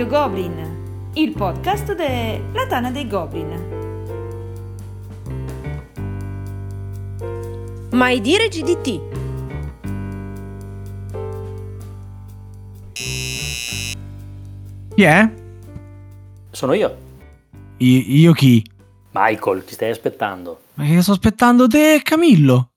Radio Goblin, il podcast della Tana dei Goblin. Mai dire GDT. Chi è? Sono io, I- io chi? Michael, ti stai aspettando. Ma che sto aspettando te Camillo.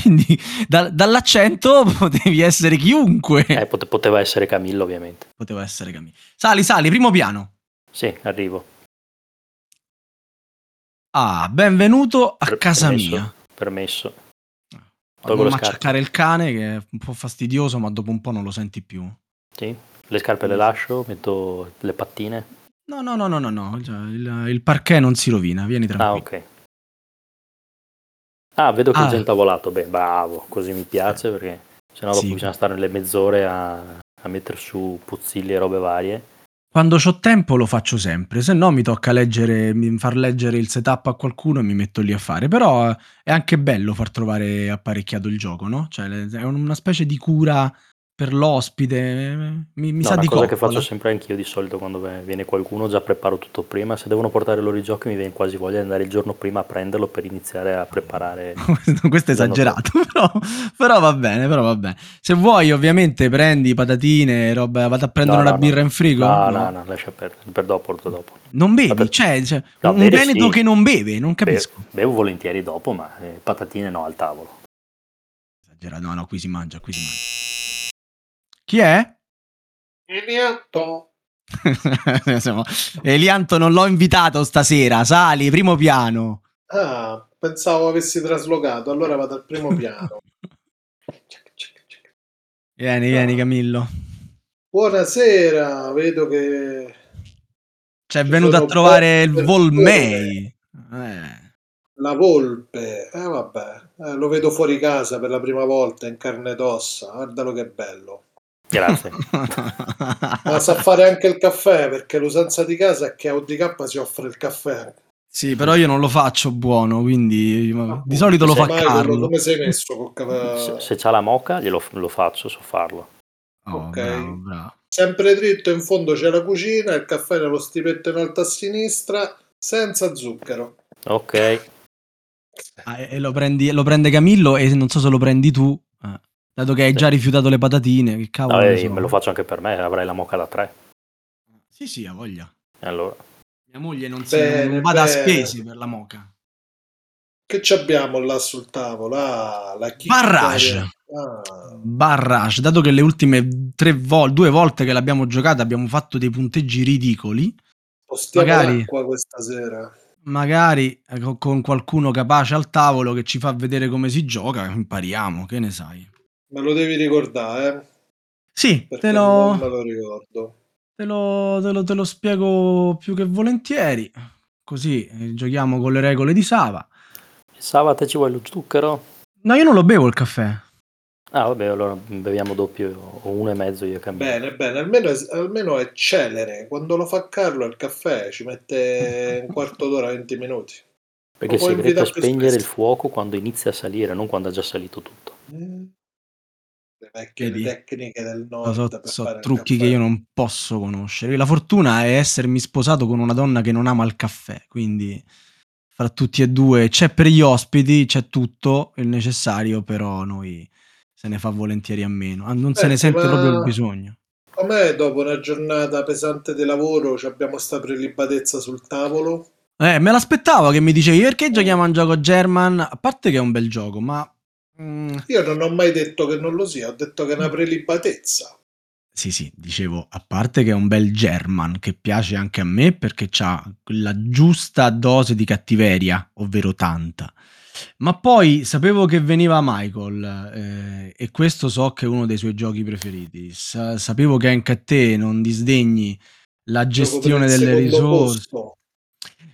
Quindi da- dall'accento potevi essere chiunque. Eh, pot- poteva essere Camillo, ovviamente. Poteva essere Camillo. Sali, sali, primo piano. Sì, arrivo. Ah, benvenuto a Per- casa permesso, mia. Permesso. Le scarpe. acciaccare il cane che è un po' fastidioso, ma dopo un po' non lo senti più. Sì. Le scarpe le lascio, metto le pattine. No, no, no, no, no, no. Il, il parquet non si rovina, vieni Ah, tranquillo. ok. Ah, vedo che Ah. il gente ha volato. Beh, bravo, così mi piace perché sennò dopo Sì. bisogna stare nelle mezz'ore a, a mettere su puzzilli e robe varie. Quando ho tempo lo faccio sempre, se no mi tocca leggere, far leggere il setup a qualcuno e mi metto lì a fare. Però eh, è anche bello far trovare apparecchiato il gioco, no? Cioè le- è una specie di cura per l'ospite. Mi, mi No, sa una di cosa che coccola. faccio sempre anch'io di solito quando viene qualcuno, già preparo tutto prima. Se devono portare loro i giochi mi viene quasi voglia di andare il giorno prima a prenderlo per iniziare a preparare. Questo- è esagerato, però, però va bene, però va bene. Se vuoi, ovviamente, prendi patatine, roba, vado a prendere No, una no, birra no. in frigo. No, no, no, lascia perdere. Per dopo, porto dopo. Non bevi, Vabbè. cioè, cioè, un veneto sì. che non beve, non capisco. Be- bevo volentieri dopo, ma eh, patatine no al tavolo. Esagerato, no, no, qui si mangia, qui si mangia. Chi è? Eliatto. Siamo- Elianto non l'ho invitato stasera, sali, primo piano. Ah, pensavo avessi traslocato, allora vado al primo piano. Vieni, vieni Camillo. Buonasera, vedo che Ci è Ci venuto a trovare il Volmei. Eh. la volpe, eh vabbè, eh, lo vedo fuori casa per la prima volta in carne ed ossa, guardalo che bello. Grazie. Ma sa fare anche il caffè, perché l'usanza di casa è che a ODK si offre il caffè. sì, però io non lo faccio buono, quindi di solito lo fa Mai, Carlo. come sei messo col caffè? se, se c'ha la moca, glielo lo faccio, so farlo. Oh, Ok. bravo, bravo. Sempre dritto, in fondo c'è la cucina, il caffè nello stipetto in alto a sinistra, senza zucchero. Ok. Ah, e lo, prendi- lo prende Camillo e non so se lo prendi tu, eh, dato che hai già rifiutato le patatine, che cavolo No, ne eh, so. me lo faccio anche per me, avrai la moca da tre. Sì, sì, ha voglia. E allora, Mia moglie non, si, Bene, non vada a bene. spese per la moca. Che ci abbiamo là sul tavolo? Ah, la Barrage. Ah, Barrage, dato che le ultime tre volte, due volte che l'abbiamo giocata abbiamo fatto dei punteggi ridicoli, spostiamo Magari. l'acqua questa sera. magari eh, co- con qualcuno capace al tavolo che ci fa vedere come si gioca, impariamo, che ne sai? Me lo devi ricordare, eh? Sì, Perché te non lo, me lo ricordo. te, lo, te lo- te lo spiego più che volentieri, così eh, giochiamo con le regole di Sava. sabato ci vuoi lo zucchero? No, io non lo bevo il caffè. Ah, vabbè, allora beviamo doppio o uno e mezzo io Camillo. Bene, bene, almeno è, almeno è celere. Quando lo fa Carlo il caffè ci mette un quarto d'ora, 20 minuti. Perché il puoi segreto è spegnere il fuoco quando inizia a salire, non quando ha già salito tutto. Eh, Le vecchie Vedi? tecniche del nord so- so trucchi che io non posso conoscere. La fortuna è essermi sposato con una donna che non ama il caffè, quindi fra tutti e due c'è per gli ospiti, c'è tutto il necessario, però noi se ne fa volentieri a meno. Ah, Non se ne sente proprio il bisogno. Com'è dopo una giornata pesante di lavoro? Abbiamo sta prelibatezza sul tavolo? Eh, me l'aspettavo che mi dicevi perché giochiamo a un gioco German, a parte che è un bel gioco, ma... mm, Io non ho mai detto che non lo sia, ho detto che è una prelibatezza. Sì, sì, dicevo, a parte che è un bel German che piace anche a me perché ha la giusta dose di cattiveria, ovvero tanta. Ma poi sapevo che veniva Michael eh, e questo so che è uno dei suoi giochi preferiti. Sa- sapevo che anche a te non disdegni la gestione delle risorse. posto.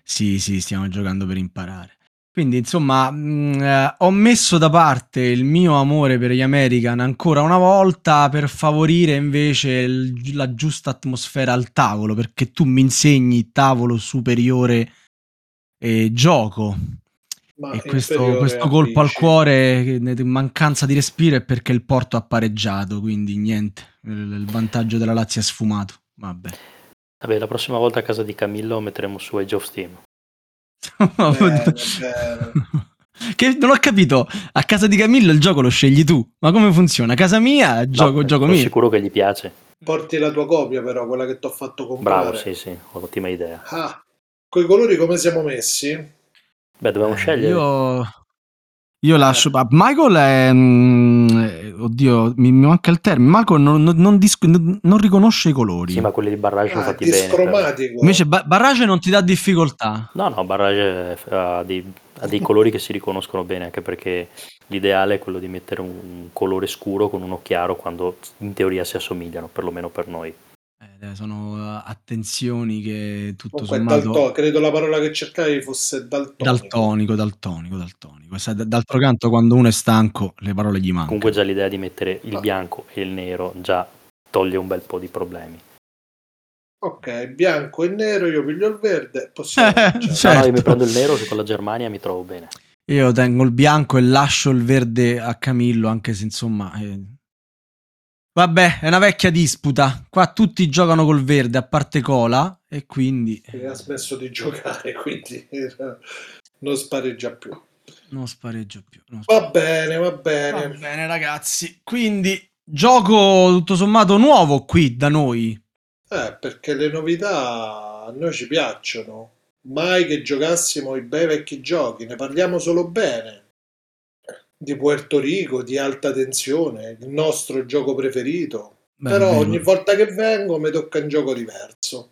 Sì, sì, stiamo giocando per imparare. Quindi, insomma, mh, eh, ho messo da parte il mio amore per gli American ancora una volta per favorire invece il- la giusta atmosfera al tavolo, perché tu mi insegni tavolo superiore e gioco. Ma E questo, inferiore questo a colpo al cuore, che- mancanza di respiro, è perché il Porto ha pareggiato, quindi niente, il, il vantaggio della Lazio è sfumato. Vabbè. Vabbè, la prossima volta a casa di Camillo metteremo su Age of Steam. Bene. Che non ho capito, a casa di Camillo il gioco lo scegli tu, ma come funziona? A casa mia gioco, No, gioco sono mio. sicuro che gli piace. Porti la tua copia però, quella che ti ho fatto comprare. Bravo, sì, sì, ottima idea. Ah, coi colori come siamo messi? Beh, dobbiamo Eh, scegliere. Io, io lascio. ah, Michael è. mm, eh, oddio, mi, mi manca il termine. Michael non, non- non dis- non- non riconosce i colori. Sì, ma quelli di Barrage sono Ah, fatti bene. però. Invece Ba- Barrage non ti dà difficoltà. No, no, Barrage eh, ha dei, ha dei colori che si riconoscono bene, anche perché l'ideale è quello di mettere un colore scuro con uno chiaro quando in teoria si assomigliano, perlomeno per noi. Eh, sono eh, attenzioni che tutto Comunque, sommato. dalto- credo la parola che cercavi fosse daltonico. Daltonico, daltonico, daltonico. D'altro canto, quando uno è stanco, le parole gli mancano. Comunque già l'idea di mettere il Ah. bianco e il nero già toglie un bel po' di problemi. Ok, bianco e nero, io piglio il verde, possiamo Eh, cominciare. No, no, Certo. io mi prendo il nero che con la Germania mi trovo bene. Io tengo il bianco e lascio il verde a Camillo, anche se insomma. eh. Vabbè, è una vecchia disputa. Qua tutti giocano col verde, a parte Cola, e quindi Che ha smesso di giocare, quindi non spareggia più. non spareggio più. non Va bene, va Va bene. bene, ragazzi. Quindi, gioco tutto sommato nuovo qui da noi. Eh, perché le novità a noi ci piacciono. Mai che giocassimo i bei vecchi giochi, ne parliamo solo bene. Di Puerto Rico, di alta tensione, il nostro gioco preferito. Beh, Però vero. ogni volta che vengo mi tocca un gioco diverso.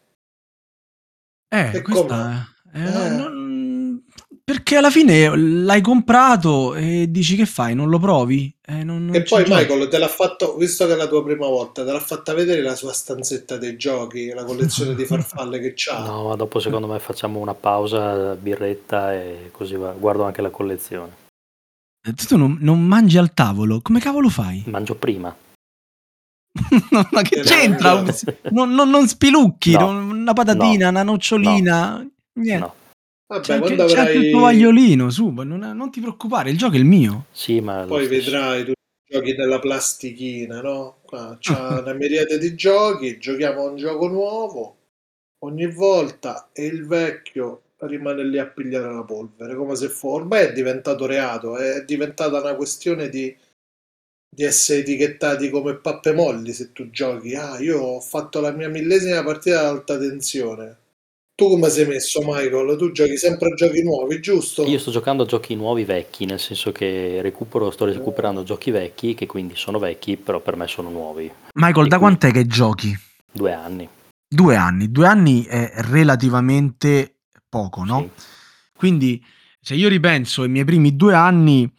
Eh, E questa eh, Eh. non- perché alla fine l'hai comprato e dici che fai? Non lo provi? Eh, non, non E poi giochi. Michael te l'ha fatto, visto che è la tua prima volta, te l'ha fatta vedere la sua stanzetta dei giochi, la collezione di farfalle che c'ha. No, ma dopo secondo me facciamo una pausa, birretta e così va. Guardo anche la collezione. Eh, Tu non, non mangi al tavolo, come cavolo fai? Mangio prima. Ma che Eh, c'entra? no. Non, non- non spilucchi, No. non- una patatina, No. una nocciolina, niente. No. Vabbè, C'è, anche, quando c'è anche il avrai... tovagliolino, su, non, non ti preoccupare, il gioco è il mio. Sì, ma lo Poi stesso. vedrai tutti i giochi nella plastichina, no? Qua c'ha una miriade di giochi, giochiamo a un gioco nuovo ogni volta e il vecchio rimane lì a pigliare la polvere, come se fosse... Ormai è diventato reato, è diventata una questione di, di essere etichettati come pappe molli se tu giochi. Ah, io ho fatto la mia millesima partita ad alta tensione. Tu come sei messo, Michael? Tu giochi sempre a giochi nuovi, giusto? Io sto giocando a giochi nuovi vecchi, nel senso che recupero, sto recuperando giochi vecchi che quindi sono vecchi, però per me sono nuovi. Michael, E da qui- quant'è che giochi? Due anni. Due anni. Due anni è relativamente poco, no? Sì. Quindi, se io ripenso ai miei primi due anni,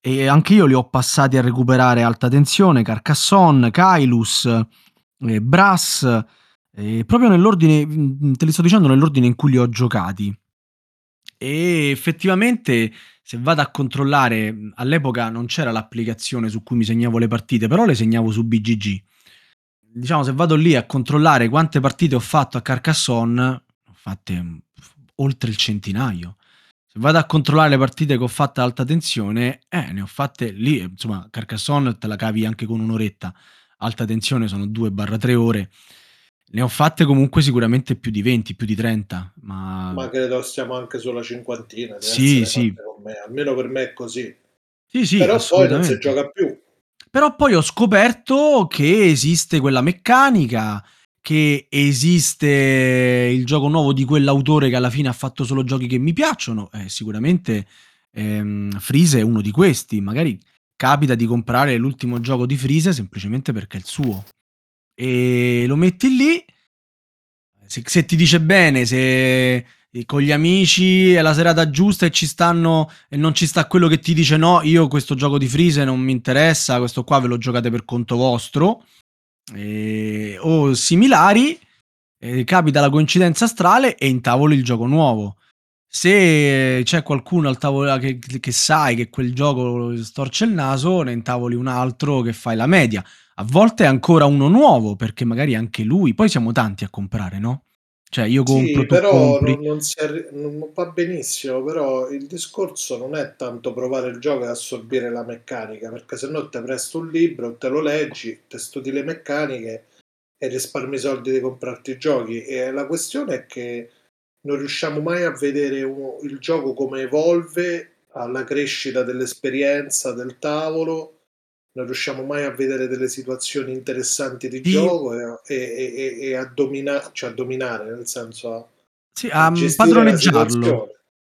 e anche io li ho passati a recuperare Alta Tensione, Carcassonne, Kailus, eh, Brass, eh, proprio nell'ordine, mm, te li sto dicendo nell'ordine in cui li ho giocati. E effettivamente, se vado a controllare, mh, all'epoca non c'era l'applicazione su cui mi segnavo le partite, però le segnavo su BGG. Diciamo, se vado lì a controllare quante partite ho fatto a Carcassonne, ho fatte mm, oltre il centinaio. Se vado a controllare le partite che ho fatto ad alta tensione, eh, ne ho fatte lì, eh, insomma, Carcassonne te la cavi anche con un'oretta, alta tensione sono 2-3 ore. Ne ho fatte comunque sicuramente più di 20, più di 30, ma... Ma credo stiamo anche sulla cinquantina. Sì, sì. Almeno per me è così. Sì, sì, Però poi non si gioca più. Però poi ho scoperto che esiste quella meccanica, che esiste il gioco nuovo di quell'autore che alla fine ha fatto solo giochi che mi piacciono. Eh, sicuramente ehm, Freeze è uno di questi. Magari capita di comprare l'ultimo gioco di Freeze semplicemente perché è il suo. E lo metti lì. Se, se ti dice bene, se eh, con gli amici è la serata giusta e ci stanno e non ci sta quello che ti dice no, io questo gioco di Freeze non mi interessa, questo qua ve lo giocate per conto vostro, eh, o similari, eh, capita la coincidenza astrale e intavoli il gioco nuovo. Se c'è qualcuno al tavolo che, che sai che quel gioco storce il naso, ne intavoli un altro che fai la media. A volte è ancora uno nuovo, perché magari anche lui. Poi siamo tanti a comprare, no? Cioè, io compro, Sì, però non, non arri- non va benissimo. Però il discorso non è tanto provare il gioco e assorbire la meccanica, perché se no ti presto un libro, te lo leggi, te studi le meccaniche e risparmi i soldi di comprarti i giochi. E la questione è che non riusciamo mai a vedere un- il gioco come evolve alla crescita dell'esperienza del tavolo. Non riusciamo mai a vedere delle situazioni interessanti di Sì. gioco e, e- e- e a, domina- cioè a dominare, nel senso a, Sì, a a padroneggiarlo.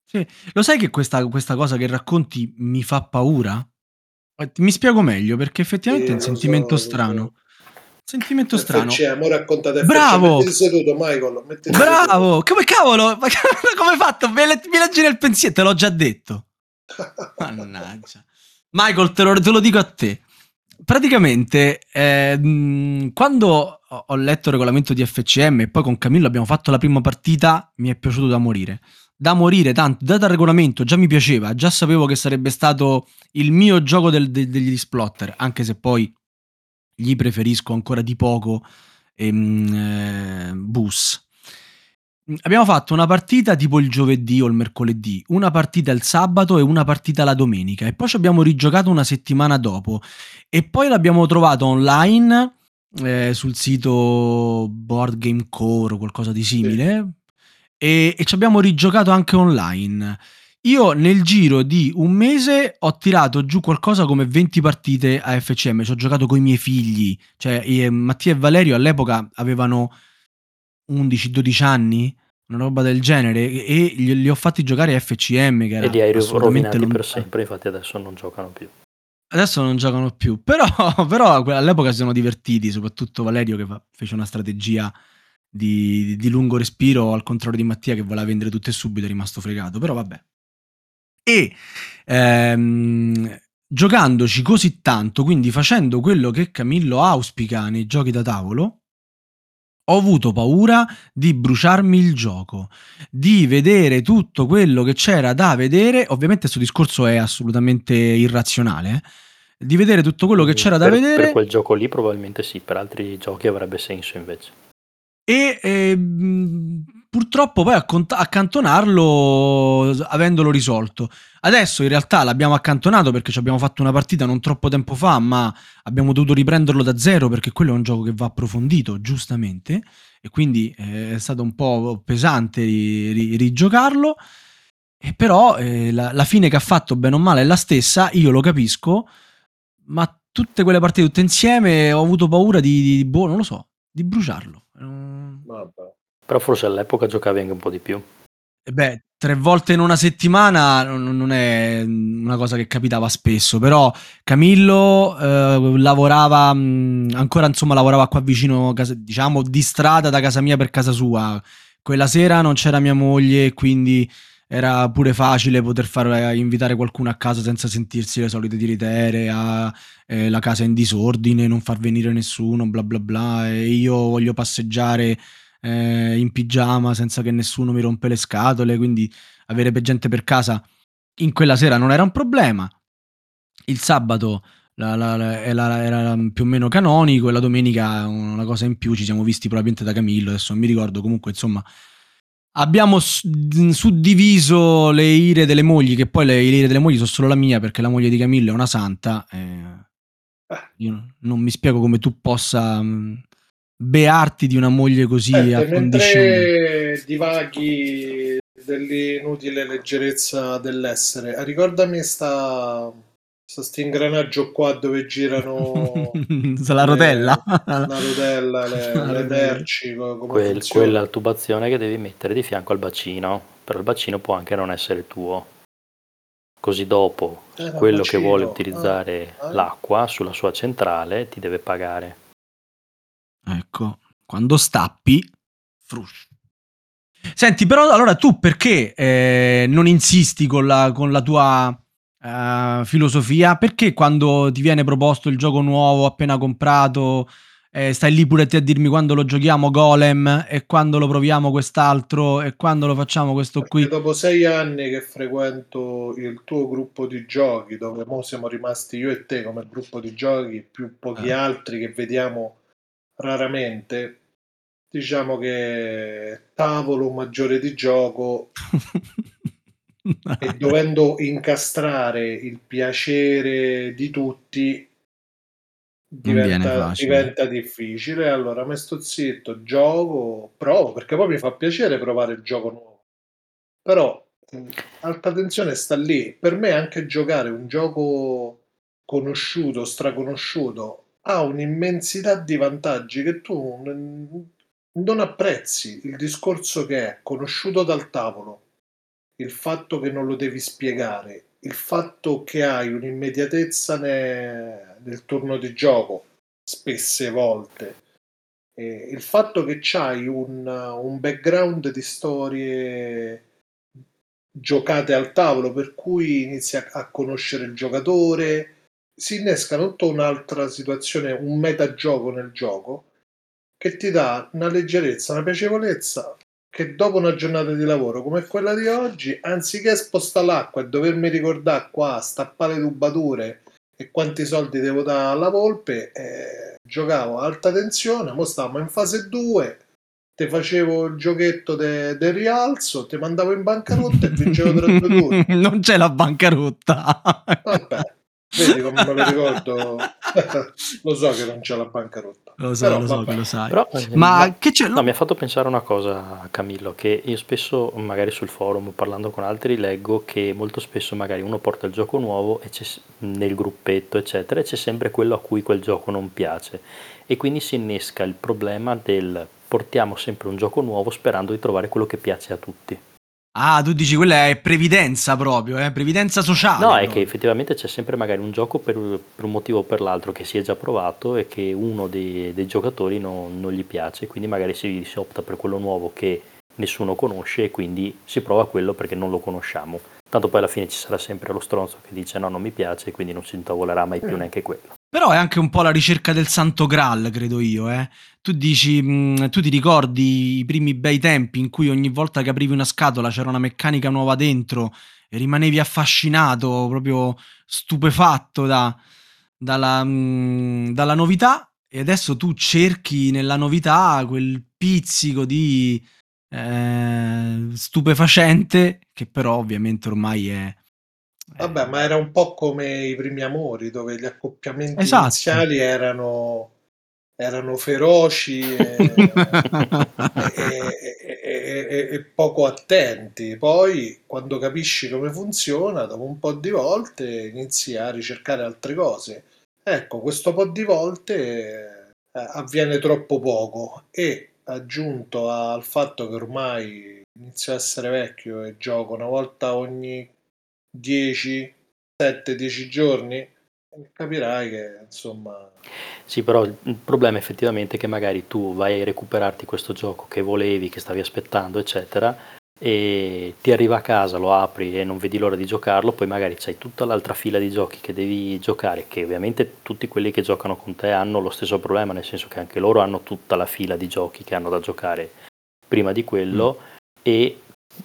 Sì. Lo sai che questa, questa cosa che racconti mi fa paura? Eh, Mi spiego meglio perché effettivamente è un sentimento so, strano. Sentimento strano. FCM, FCM. Bravo! Mettiti seduto, Michael. Bravo! Come cavolo? Come hai fatto? Mi le- mi leggi nel pensiero, te l'ho già detto. seduto. Mannaggia. Michael, te lo, te lo dico a te. Praticamente, eh, quando ho letto il regolamento di FCM e poi con Camillo abbiamo fatto la prima partita, mi è piaciuto da morire. Da morire, tanto, dato il regolamento, già mi piaceva, già sapevo che sarebbe stato il mio gioco del- de- degli splotter, anche se poi gli preferisco ancora di poco ehm, eh, Bus. Mm, Abbiamo fatto una partita tipo il giovedì o il mercoledì, una partita il sabato e una partita la domenica e poi ci abbiamo rigiocato una settimana dopo e poi l'abbiamo trovato online eh, sul sito Board Game Core o qualcosa di simile e, e ci abbiamo rigiocato anche online. Io nel giro di un mese ho tirato giù qualcosa come 20 partite a FCM, ci ho giocato con i miei figli, cioè eh, Mattia e Valerio all'epoca avevano 11-12 anni, una roba del genere, e li, ho fatti giocare a FCM che era E li hai assolutamente rovinati per sempre, infatti adesso non giocano più. Adesso non giocano più, però, però all'epoca si sono divertiti, soprattutto Valerio che fece una strategia di, di lungo respiro, al contrario di Mattia che voleva vendere tutto e subito, è rimasto fregato, però vabbè. E ehm, giocandoci così tanto, quindi facendo quello che Camillo auspica nei giochi da tavolo, ho avuto paura di bruciarmi il gioco, di vedere tutto quello che c'era da vedere. Ovviamente questo discorso è assolutamente irrazionale. eh, Di vedere tutto quello che c'era da Mm, per, vedere Per quel gioco lì probabilmente sì, per altri giochi avrebbe senso invece. e ehm, purtroppo poi accont- accantonarlo avendolo risolto. Adesso in realtà l'abbiamo accantonato perché ci abbiamo fatto una partita non troppo tempo fa, ma abbiamo dovuto riprenderlo da zero perché quello è un gioco che va approfondito, giustamente, e quindi eh, è stato un po' pesante ri- ri- rigiocarlo. E però eh, la, la fine che ha fatto bene o male è la stessa, io lo capisco, ma tutte quelle partite tutte insieme ho avuto paura di, di boh, non lo so, di bruciarlo. Mm. Però forse all'epoca giocavi anche un po' di più. beh, tre volte in una settimana non è una cosa che capitava spesso, però Camillo eh, lavorava mh, ancora, insomma, lavorava qua vicino, diciamo, di strada da casa mia per casa sua. Quella sera non c'era mia moglie, quindi era pure facile poter far eh, invitare qualcuno a casa senza sentirsi le solite tiritere, a, eh, la casa in disordine, non far venire nessuno, bla bla bla, e io voglio passeggiare eh, in pigiama senza che nessuno mi rompe le scatole, quindi avere gente per casa in quella sera non era un problema. Il sabato la- la- la- era, più o meno canonico e la domenica una cosa in più ci siamo visti probabilmente da Camillo, adesso non mi ricordo, comunque insomma abbiamo suddiviso le ire delle mogli, che poi le, ire delle mogli sono solo la mia perché la moglie di Camillo è una santa. e io non mi spiego come tu possa mh, bearti di una moglie così Senti, a condizioni. mentre divaghi dell'inutile leggerezza dell'essere, ricordami sta, sta sto ingranaggio qua dove girano la le- rotella. la rotella, le, le merci, Quel- quella tubazione che devi mettere di fianco al bacino, però il bacino può anche non essere tuo. Così dopo Eh, quello che bacino, vuole utilizzare ah, ah. l'acqua sulla sua centrale ti deve pagare. Ecco, quando stappi, fruscio. Senti, però allora tu perché eh, non insisti con la, con la tua eh, filosofia? Perché quando ti viene proposto il gioco nuovo appena comprato, eh, stai lì pure te a dirmi quando lo giochiamo Golem e quando lo proviamo quest'altro e quando lo facciamo questo Perché qui? dopo sei anni che frequento il tuo gruppo di giochi, dove mo siamo rimasti io e te come gruppo di giochi, più pochi Eh. altri che vediamo raramente, diciamo che tavolo maggiore di gioco e dovendo incastrare il piacere di tutti, diventa diventa difficile. Allora me sto zitto, gioco, provo, perché poi mi fa piacere provare il gioco nuovo. Però, mhmm, alta tensione sta lì. Per me anche giocare un gioco conosciuto, straconosciuto, ha un'immensità di vantaggi che tu non apprezzi. Il discorso che è conosciuto dal tavolo, il fatto che non lo devi spiegare, il fatto che hai un'immediatezza ne nel turno di gioco, spesse volte, e il fatto che c'hai un un background di storie giocate al tavolo, per cui inizi a a conoscere il giocatore, si innesca tutta un'altra situazione, un metagioco nel gioco, che ti dà una leggerezza, una piacevolezza che dopo una giornata di lavoro come quella di oggi, anziché sposta l'acqua e dovermi ricordà qua, stappare tubature e quanti soldi devo dà alla volpe, ehm, giocavo a alta tensione, mo stavamo in fase 2, te facevo il giochetto de del rialzo, te mandavo in bancarotta e vincevo 3 a 2 tutti. Non c'è la bancarotta. Vabbè, vedi come me lo ricordo? Lo so che non c'è la bancarotta, Lo so, però lo so che lo sai. Però, ehm, Ma che c'è no, mi ha fatto pensare una cosa Camillo, che io spesso, magari sul forum, parlando con altri, leggo che molto spesso magari uno porta il gioco nuovo e nel gruppetto, eccetera, e c'è sempre quello a cui quel gioco non piace. E quindi si innesca il problema del portiamo sempre un gioco nuovo sperando di trovare quello che piace a tutti. Ah, tu dici quella è previdenza proprio, eh? Previdenza sociale. No, è che proprio. effettivamente c'è sempre magari un gioco per per un motivo o per l'altro che si è già provato e che uno dei dei giocatori non non gli piace, quindi magari si si opta per quello nuovo che nessuno conosce e quindi si prova quello perché non lo conosciamo. Tanto poi alla fine ci sarà sempre lo stronzo che dice: "No, non mi piace", e quindi non si intavolerà mai più Mh. neanche quello. Però è anche un po' la ricerca del santo graal, credo io, eh. Tu dici, tu ti ricordi i primi bei tempi in cui ogni volta che aprivi una scatola c'era una meccanica nuova dentro e rimanevi affascinato, proprio stupefatto da dalla dalla novità e adesso tu cerchi nella novità quel pizzico di, ehm, stupefacente che però ovviamente ormai è Vabbè, ma è era un po' come i primi amori, dove gli accoppiamenti Esatto. iniziali erano erano feroci e e e e poco attenti. Poi, quando capisci come funziona, dopo un po' di volte inizi a ricercare altre cose. Ecco, questo po' di volte, ehm, avviene troppo poco e, aggiunto al fatto che ormai inizio a essere vecchio e gioco una volta ogni 10, 7, 10 giorni, capirai che insomma Sì, però il problema effettivamente è che magari tu vai a recuperarti questo gioco che volevi, che stavi aspettando, eccetera, e ti arriva a casa, lo apri e non vedi l'ora di giocarlo, poi magari c'hai tutta l'altra fila di giochi che devi giocare, che ovviamente tutti quelli che giocano con te hanno lo stesso problema, nel senso che anche loro hanno tutta la fila di giochi che hanno da giocare prima di quello e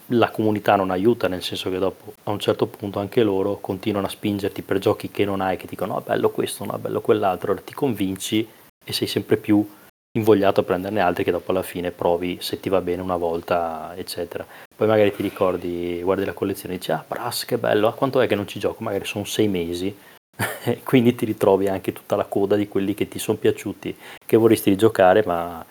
la comunità non aiuta, nel senso che dopo a un certo punto anche loro continuano a spingerti per giochi che non hai, che dicono no, bello questo, no, bello quell'altro, allora ti convinci e sei sempre più invogliato a prenderne altri che dopo alla fine provi se ti va bene una volta, eccetera. Poi magari ti ricordi, guardi la collezione e dici ah, Brass, che bello, a quanto è che non ci gioco? Magari sono sei mesi, quindi ti ritrovi anche tutta la coda di quelli che ti sono piaciuti, che vorresti giocare, ma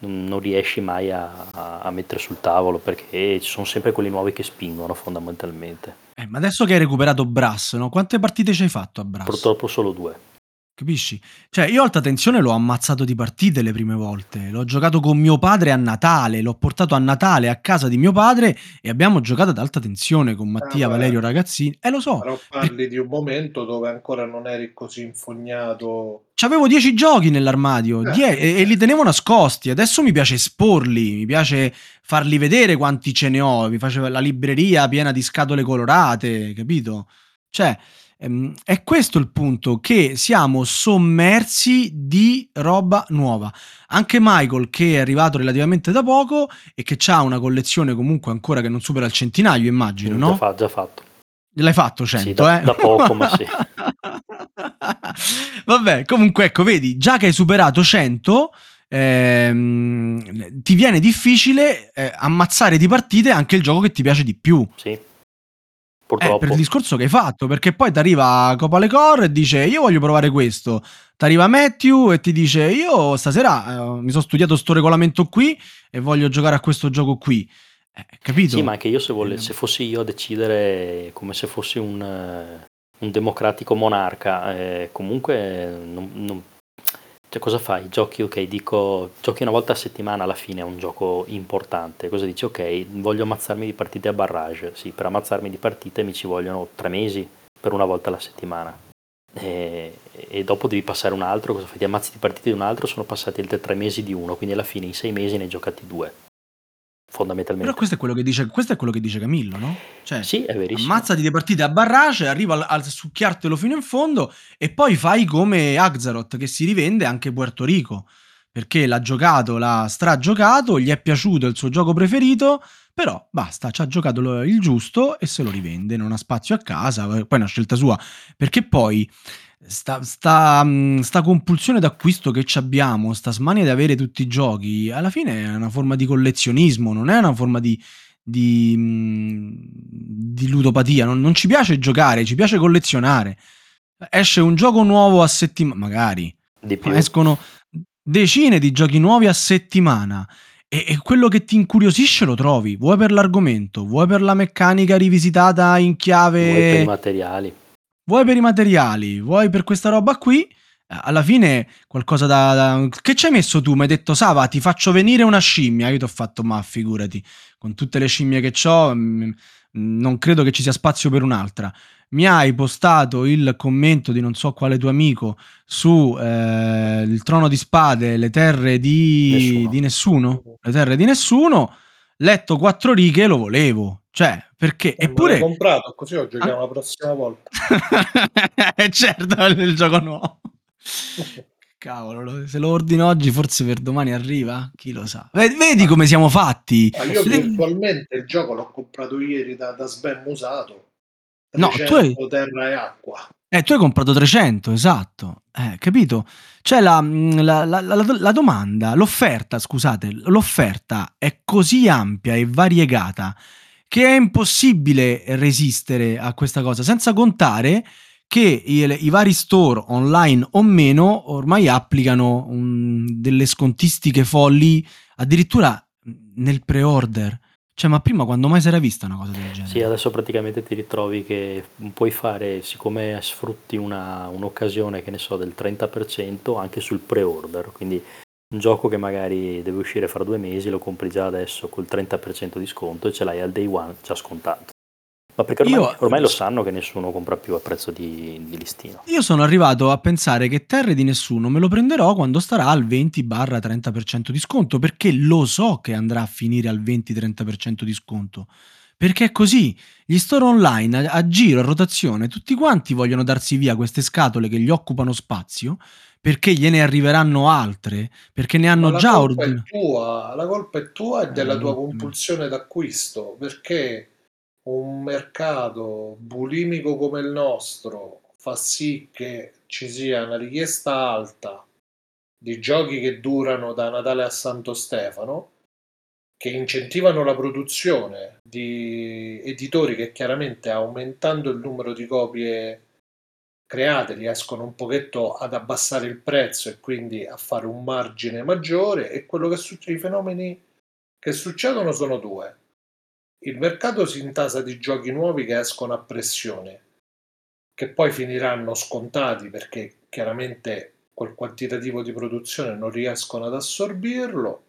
non riesci mai a, a- a mettere sul tavolo perché ci sono sempre quelli nuovi che spingono fondamentalmente. Eh, ma adesso che hai recuperato Brass, no, quante partite ci hai fatto a Brass? Purtroppo solo due. Capisci? Cioè, io alta tensione l'ho ammazzato di partite le prime volte. L'ho giocato con mio padre a Natale, l'ho portato a Natale a casa di mio padre e abbiamo giocato ad alta tensione con Mattia, Ah. Valerio, ragazzini. E lo so, Però parli di un momento dove ancora non eri così infognato. C'avevo 10 giochi nell'armadio Eh. die- e, e li tenevo nascosti. Adesso mi piace esporli, mi piace farli vedere quanti ce ne ho. Mi faceva la libreria piena di scatole colorate, capito? Cioè, ehm, è questo il punto, che siamo sommersi di roba nuova. Anche Michael, che è arrivato relativamente da poco e che ha una collezione comunque ancora che non supera il centinaio, immagino, Già, no? fa- già fatto. L'hai fatto 100, Sì, da- eh? da poco, ma sì. Vabbè, comunque ecco, vedi, già che hai superato 100, ehm, ti viene difficile eh, ammazzare di partite anche il gioco che ti piace di più. Sì. Eh, Purtroppo. per il discorso che hai fatto, perché poi ti arriva Copa Le Core e dice io voglio provare questo. T'arriva Matthew e ti dice io stasera eh, mi sono studiato sto regolamento qui e voglio giocare a questo gioco qui. Eh, capito? Sì, ma anche io se, vole- se fossi io a decidere come se fossi un, eh, un democratico monarca, eh, comunque non, non- cioè, cosa fai? Giochi, ok, dico, giochi una volta a settimana alla fine è un gioco importante. Cosa dici? Ok, voglio ammazzarmi di partite a barrage. Sì, per ammazzarmi di partite mi ci vogliono tre mesi per una volta alla settimana. E, e dopo devi passare un altro, cosa fai? Ti ammazzi di partite di un altro, sono passati altri tre mesi di uno, quindi alla fine in sei mesi ne hai giocati due. Fondamentalmente. Però questo è quello che dice, questo è quello che dice Camillo, no? Cioè, Sì, è verissimo. ammazzati le partite a barrage, arriva al, al succhiartelo fino in fondo e poi fai come Axaroth che si rivende anche Puerto Rico. Perché l'ha giocato, l'ha stragiocato, gli è piaciuto, è il suo gioco preferito, però basta, ci ha giocato il giusto e se lo rivende, non ha spazio a casa, poi è una scelta sua. Perché poi sta, sta, mh, sta compulsione d'acquisto che ci abbiamo, sta smania di avere tutti i giochi, alla fine è una forma di collezionismo, non è una forma di, di, mh, di ludopatia. Non, non ci piace giocare, ci piace collezionare. Esce un gioco nuovo a settimana, magari escono decine di giochi nuovi a settimana e, e quello che ti incuriosisce lo trovi, vuoi per l'argomento, vuoi per la meccanica rivisitata in chiave, Vuoi per i materiali. vuoi per i materiali, vuoi per questa roba qui. eh, Alla fine qualcosa da, da- Che ci hai messo tu? Mi hai detto Sava, ti faccio venire una scimmia. Io ti ho fatto, ma figurati, con tutte le scimmie che ho, non credo che ci sia spazio per un'altra. Mi hai postato il commento di non so quale tuo amico su eh, il trono di spade, le terre di Nessuno. di nessuno. Le terre di nessuno. Letto quattro righe lo volevo. Cioè, perché? Eh, me l'ho Eppure... comprato così lo giochiamo Ah. la prossima volta. Eh, certo, è il gioco nuovo. Cavolo, lo- se lo ordino oggi, forse per domani arriva? Chi lo sa. Ve- Vedi come siamo fatti? Ma io Le- virtualmente il gioco l'ho comprato ieri da, da Sven usato. No, tu hai- 300 terra e acqua. Eh, tu hai comprato 300, esatto. Eh, capito? Cioè la, mh, la- la- la- la domanda, l'offerta, scusate, l'offerta è così ampia e variegata che è impossibile resistere a questa cosa, senza contare che i, i vari store online o meno ormai applicano un- delle scontistiche folli addirittura nel pre-order. Cioè, ma prima quando mai si era vista una cosa del genere? Sì, adesso praticamente ti ritrovi che puoi fare, siccome sfrutti una, un'occasione, che ne so, del 30% anche sul pre-order, quindi un gioco che magari deve uscire fra due mesi, lo compri già adesso col 30% di sconto e ce l'hai al day one già scontato. Ma perché ormai, Io- ormai lo sanno che nessuno compra più a prezzo di, di listino. Io sono arrivato a pensare che Terre di Nessuno me lo prenderò quando starà al 20-30% di sconto, perché lo so che andrà a finire al 20-30% di sconto. Perché è così. Gli store online a, a giro, a rotazione, tutti quanti vogliono darsi via queste scatole che gli occupano spazio, perché gliene arriveranno altre, perché ne hanno la già colpa è ordinato. la colpa è tua e Eh, della tua compulsione d'acquisto, perché un mercato bulimico come il nostro fa sì che ci sia una richiesta alta di giochi che durano da Natale a Santo Stefano, che incentivano la produzione di editori che chiaramente aumentando il numero di copie create riescono un pochetto ad abbassare il prezzo e quindi a fare un margine maggiore e quello che succede, i fenomeni che succedono sono due. Il mercato si intasa di giochi nuovi che escono a pressione, che poi finiranno scontati perché chiaramente quel quantitativo di produzione non riescono ad assorbirlo.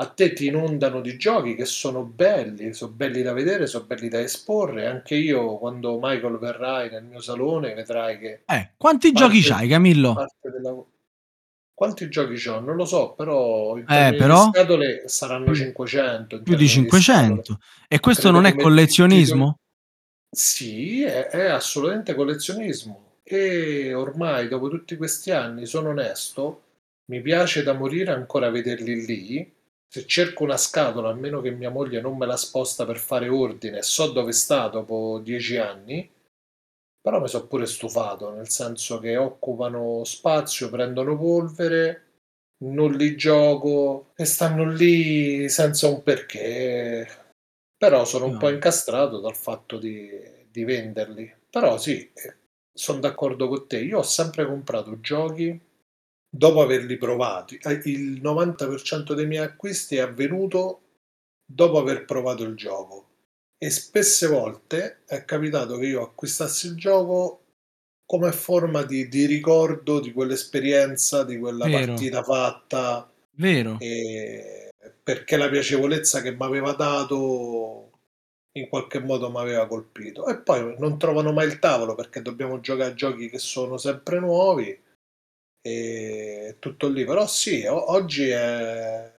A te ti inondano di giochi che sono belli, sono belli da vedere, sono belli da esporre. Anche io, quando Michael verrai nel mio salone, vedrai che Eh, quanti giochi c'hai, Camillo? parte della... Quanti giochi c'ho? Non lo so, però in Eh, però? di scatole saranno Più- 500. in Più di termini scatole. 500. E questo Credo non è collezionismo? Sì, è, è assolutamente collezionismo. E ormai, dopo tutti questi anni, sono onesto, mi piace da morire ancora vederli lì. Se cerco una scatola, a meno che mia moglie non me la sposta per fare ordine, so dove sta dopo dieci anni, però mi sono pure stufato, nel senso che occupano spazio, prendono polvere, non li gioco e stanno lì senza un perché. Però sono un No. po' incastrato dal fatto di, di venderli. Però sì, eh, son d'accordo con te. Io ho sempre comprato giochi dopo averli provati. Eh, il 90% dei miei acquisti è avvenuto dopo aver provato il gioco. E spesse volte è capitato che io acquistassi il gioco come forma di, di ricordo di quell'esperienza, di quella Vero, partita fatta, vero. e perché la piacevolezza che mi aveva dato in qualche modo mi aveva colpito. E poi non trovano mai il tavolo perché dobbiamo giocare a giochi che sono sempre nuovi e tutto lì. Però sì, oggi è...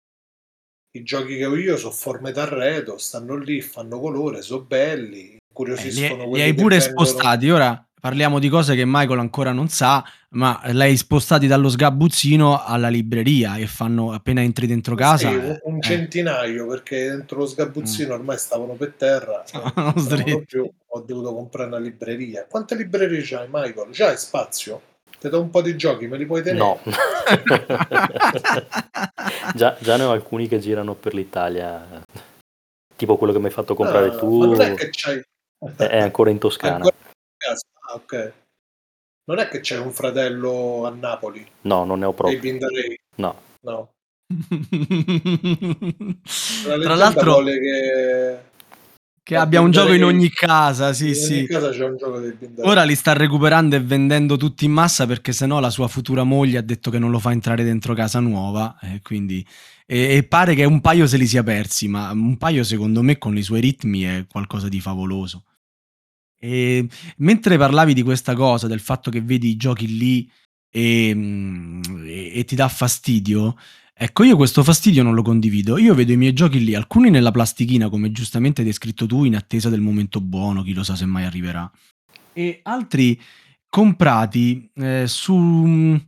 i giochi che ho io sono forme d'arredo, stanno lì, fanno colore, sono belli, Eh, li, li hai pure vengono. spostati. Ora parliamo di cose che Michael ancora non sa, ma l'hai spostati dallo sgabuzzino alla libreria e fanno appena entri dentro Sì, casa. un, un eh, centinaio perché dentro lo mm, sgabuzzino ormai stavano per terra e stavano non stavano stretti. più. Ho dovuto comprare una libreria. Quante librerie c'hai, Michael? C'hai spazio? Ti do un po' di giochi, me li puoi tenere? No. già, già ne ho alcuni che girano per l'Italia, tipo quello che mi hai fatto comprare Ah, tu, ma non è che c'hai... è, è ancora in Toscana. Ancora? Ah, ok. Non è che c'è un fratello a Napoli, No, non ne ho proprio. No. No. La Tra l'altro vuole che... che abbia un gioco in ogni casa, sì, in sì. ogni casa c'è un gioco dei Bindarei. Ora li sta recuperando e vendendo tutti in massa perché sennò la sua futura moglie ha detto che non lo fa entrare dentro casa nuova e quindi e, e pare che un paio se li sia persi, ma un paio secondo me con i suoi ritmi è qualcosa di favoloso. E mentre parlavi di questa cosa, del fatto che vedi i giochi lì e, mm, e- e ti dà fastidio, ecco io questo fastidio non lo condivido. Io vedo i miei giochi lì, alcuni nella plastichina, come giustamente hai descritto tu, in attesa del momento buono, chi lo sa se mai arriverà, e altri comprati eh, su,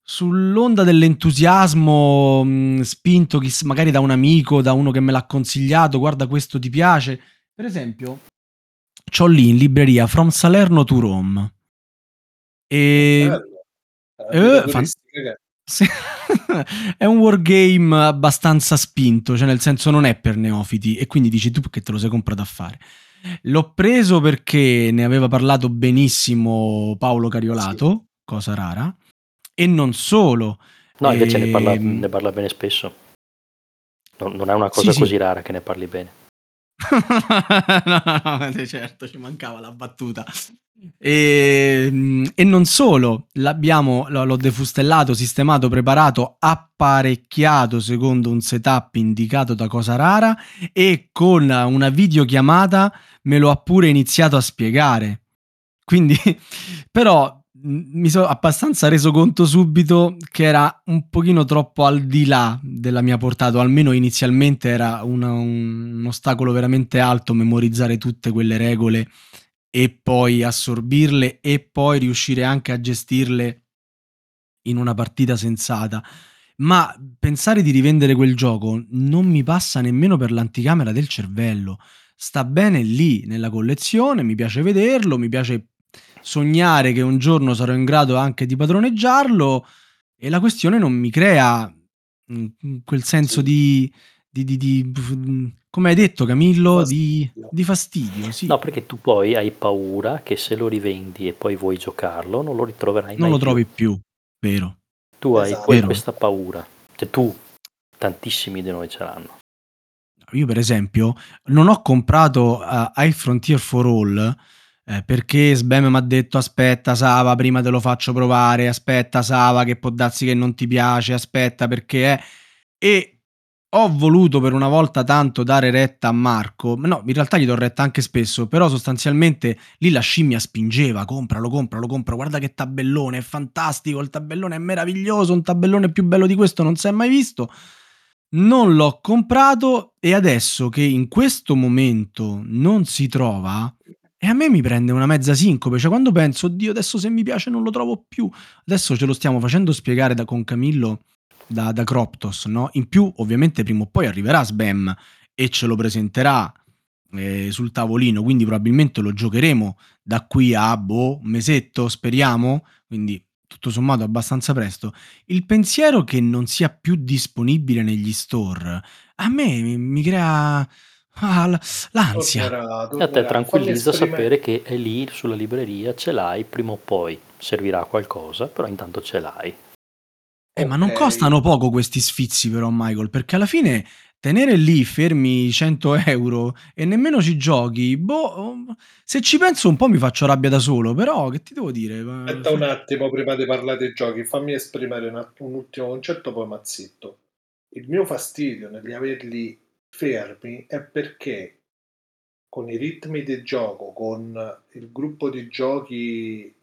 sull'onda dell'entusiasmo mh, spinto chiss- magari da un amico, da uno che me l'ha consigliato, guarda questo ti piace. Per esempio, c'ho lì in libreria From Salerno to Rome. E Eh, vita fan- è un wargame abbastanza spinto, cioè nel senso non è per neofiti e quindi dici tu che te lo sei comprato a fare. L'ho preso perché ne aveva parlato benissimo Paolo Cariolato, cosa rara, e non solo. No, invece ne parla, Ehm, ne parla bene spesso. Non, non è una cosa Sì, sì. così rara che ne parli bene. no, no, no, certo, ci mancava la battuta. E, e non solo, l'abbiamo, l'ho defustellato, sistemato, preparato, apparecchiato secondo un setup indicato da Cosa Rara e con una videochiamata me lo ha pure iniziato a spiegare. Quindi, però, mi sono abbastanza reso conto subito che era un pochino troppo al di là della mia portata, o almeno inizialmente era una- un, un ostacolo veramente alto memorizzare tutte quelle regole e poi assorbirle e poi riuscire anche a gestirle in una partita sensata. Ma pensare di rivendere quel gioco non mi passa nemmeno per l'anticamera del cervello. Sta bene lì nella collezione, mi piace vederlo, mi piace sognare che un giorno sarò in grado anche di padroneggiarlo e la questione non mi crea mm, quel senso Sì. di, di- di- di- come hai detto Camillo, di, Fastidio. di fastidio. Sì. No, perché tu poi hai paura che se lo rivendi e poi vuoi giocarlo, non lo ritroverai non mai lo più. trovi più, vero? Tu hai Esatto. que- Vero. questa paura. Cioè tu, tantissimi di noi ce l'hanno. Io per esempio non ho comprato uh, High Frontier for All eh, perché Sbam mi ha detto aspetta Sava prima te lo faccio provare, aspetta Sava che può darsi che non ti piace, aspetta perché è... E ho voluto per una volta tanto dare retta a Marco, no in realtà gli do retta anche spesso, però sostanzialmente lì la scimmia spingeva, compralo, compralo, compralo, guarda che tabellone, è fantastico, il tabellone è meraviglioso, un tabellone più bello di questo non si è mai visto. Non l'ho comprato e adesso che in questo momento non si trova, e a me mi prende una mezza sincope, cioè quando penso, oddio, adesso se mi piace non lo trovo più, adesso ce lo stiamo facendo spiegare da, con Camillo da, da Croptos, no? In più, ovviamente, prima o poi arriverà Sbam e ce lo presenterà eh, sul tavolino, quindi probabilmente lo giocheremo da qui a, boh, un mesetto, speriamo, quindi tutto sommato abbastanza presto il pensiero che non sia più disponibile negli store a me mi, mi crea Ah, l l'ansia. Tornerà, E a te tornerà. Fammi tranquillizza sapere che è lì sulla libreria, ce l'hai, prima o poi servirà a qualcosa, però intanto ce l'hai. Eh, ma non costano poco questi sfizi però, Michael, perché alla fine tenere lì fermi 100 euro e nemmeno ci giochi, boh, se ci penso un po' mi faccio rabbia da solo, però che ti devo dire? Aspetta un attimo prima di parlare dei giochi, fammi esprimere un, att- un ultimo concetto, poi mazzitto. Il mio fastidio negli averli fermi è perché con i ritmi di gioco, con il gruppo di giochi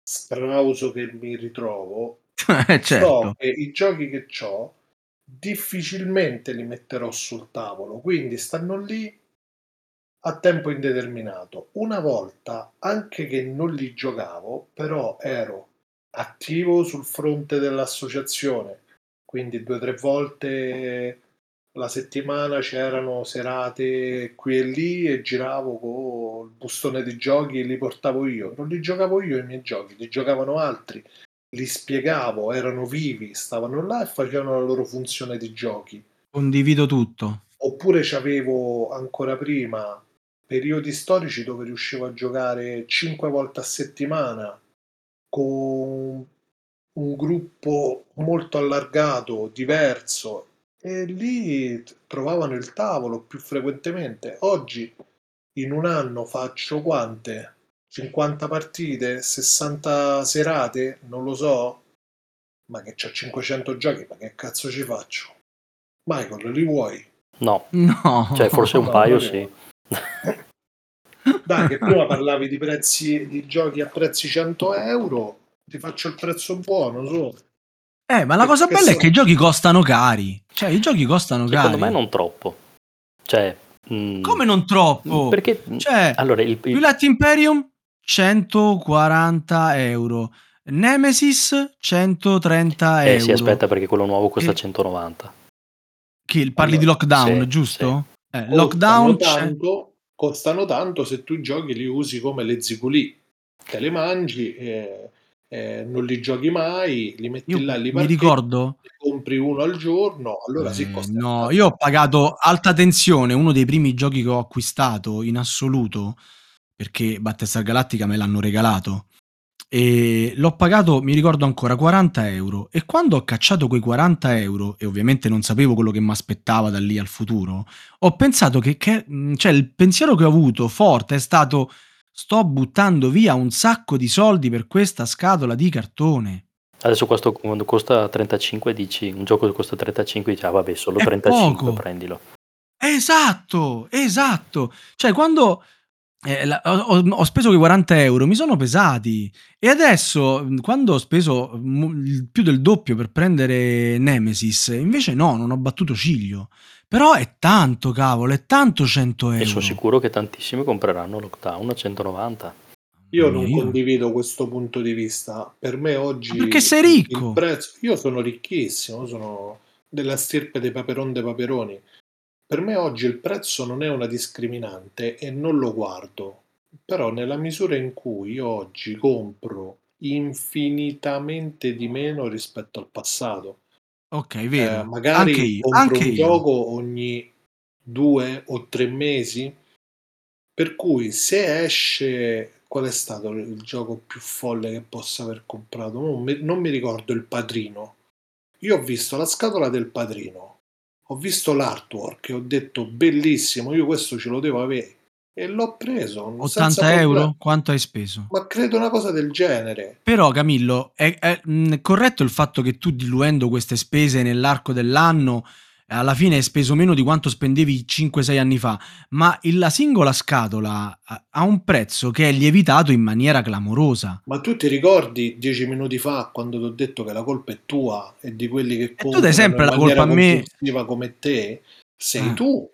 sprauso che mi ritrovo, Eh, so certo. che i giochi che ho difficilmente li metterò sul tavolo, quindi stanno lì a tempo indeterminato. Una volta, anche che non li giocavo, però ero attivo sul fronte dell'associazione, quindi due o tre volte la settimana c'erano serate qui e lì e giravo con il bustone di giochi e li portavo io. Non li giocavo io i miei giochi, li giocavano altri, li spiegavo, erano vivi, stavano là e facevano la loro funzione di giochi. Condivido tutto. Oppure c'avevo ancora prima periodi storici dove riuscivo a giocare 5 volte a settimana con un gruppo molto allargato, diverso, e lì trovavano il tavolo più frequentemente. Oggi in un anno faccio quante? 50 partite, 60 serate, non lo so, ma che c'ho 500 giochi, ma che cazzo ci faccio? Michael, li vuoi? No, No. cioè forse un No, paio sì. è. Dai, che prima parlavi di prezzi di giochi a prezzi 100 euro, ti faccio il prezzo buono, su. Eh, ma la cosa che bella è so- che i giochi costano cari. Cioè, i giochi costano Secondo cari. me non troppo. Cioè, mm, Come non troppo? Perché Cioè, allora il, il- Twilight Imperium 140 euro. Nemesis 130 eh, euro. sì, aspetta perché quello nuovo costa E- 190. Che parli di Allora, lockdown, sì, giusto? Eh, Costano lockdown c'è- tanto, costano tanto se tu i giochi li usi come le zigulì. Te le mangi, eh, eh, non li giochi mai, li metti Io là, li mi ricordo ne compri uno al giorno, allora sì Eh, costa no, tanto. io ho pagato alta tensione, uno dei primi giochi che ho acquistato in assoluto, perché Battlestar Galactica me l'hanno regalato. E l'ho pagato, mi ricordo ancora, 40 euro. E quando ho cacciato quei 40 euro, e ovviamente non sapevo quello che mi aspettava da lì al futuro, ho pensato che, che- mh, cioè, il pensiero che ho avuto forte è stato: sto buttando via un sacco di soldi per questa scatola di cartone. Adesso questo quando costa 35 dici, un gioco che costa 35 dici, ah vabbè, solo È 35 poco. prendilo. Esatto, esatto. Cioè, quando eh, la- ho, ho- speso quei 40 euro, mi sono pesati. E adesso, mh, quando ho speso mo- il- più del doppio per prendere Nemesis, invece no, non ho battuto ciglio. Però è tanto, cavolo, è tanto 100 E euro. sono sicuro che tantissimi compreranno Lockdown a 190. Io non io- condivido questo punto di vista. Per me oggi Ma perché sei ricco? prezzo, io sono ricchissimo, sono della stirpe dei paperon dei paperoni. Per me oggi il prezzo non è una discriminante e non lo guardo. Però nella misura in cui io oggi compro infinitamente di meno rispetto al passato. Ok, Eh, vero. magari Anche io, compro anche un io. gioco ogni due o tre mesi, per cui se esce, qual è stato il gioco più folle che possa aver comprato? Non mi, non mi ricordo il padrino. Io ho visto la scatola del padrino, ho visto l'artwork e ho detto bellissimo, io questo ce lo devo avere e l'ho preso 80 senza problemi. euro? Quanto hai speso? Ma credo una cosa del genere. Però Camillo, è, è, mh, corretto il fatto che tu diluendo queste spese nell'arco dell'anno alla fine hai speso meno di quanto spendevi 5-6 anni fa, ma la singola scatola ha- un prezzo che è lievitato in maniera clamorosa. Ma tu ti ricordi dieci minuti fa quando ti ho detto che la colpa è tua e di quelli che tu dai comprano sempre la colpa a me. come te? Sei Ah. tu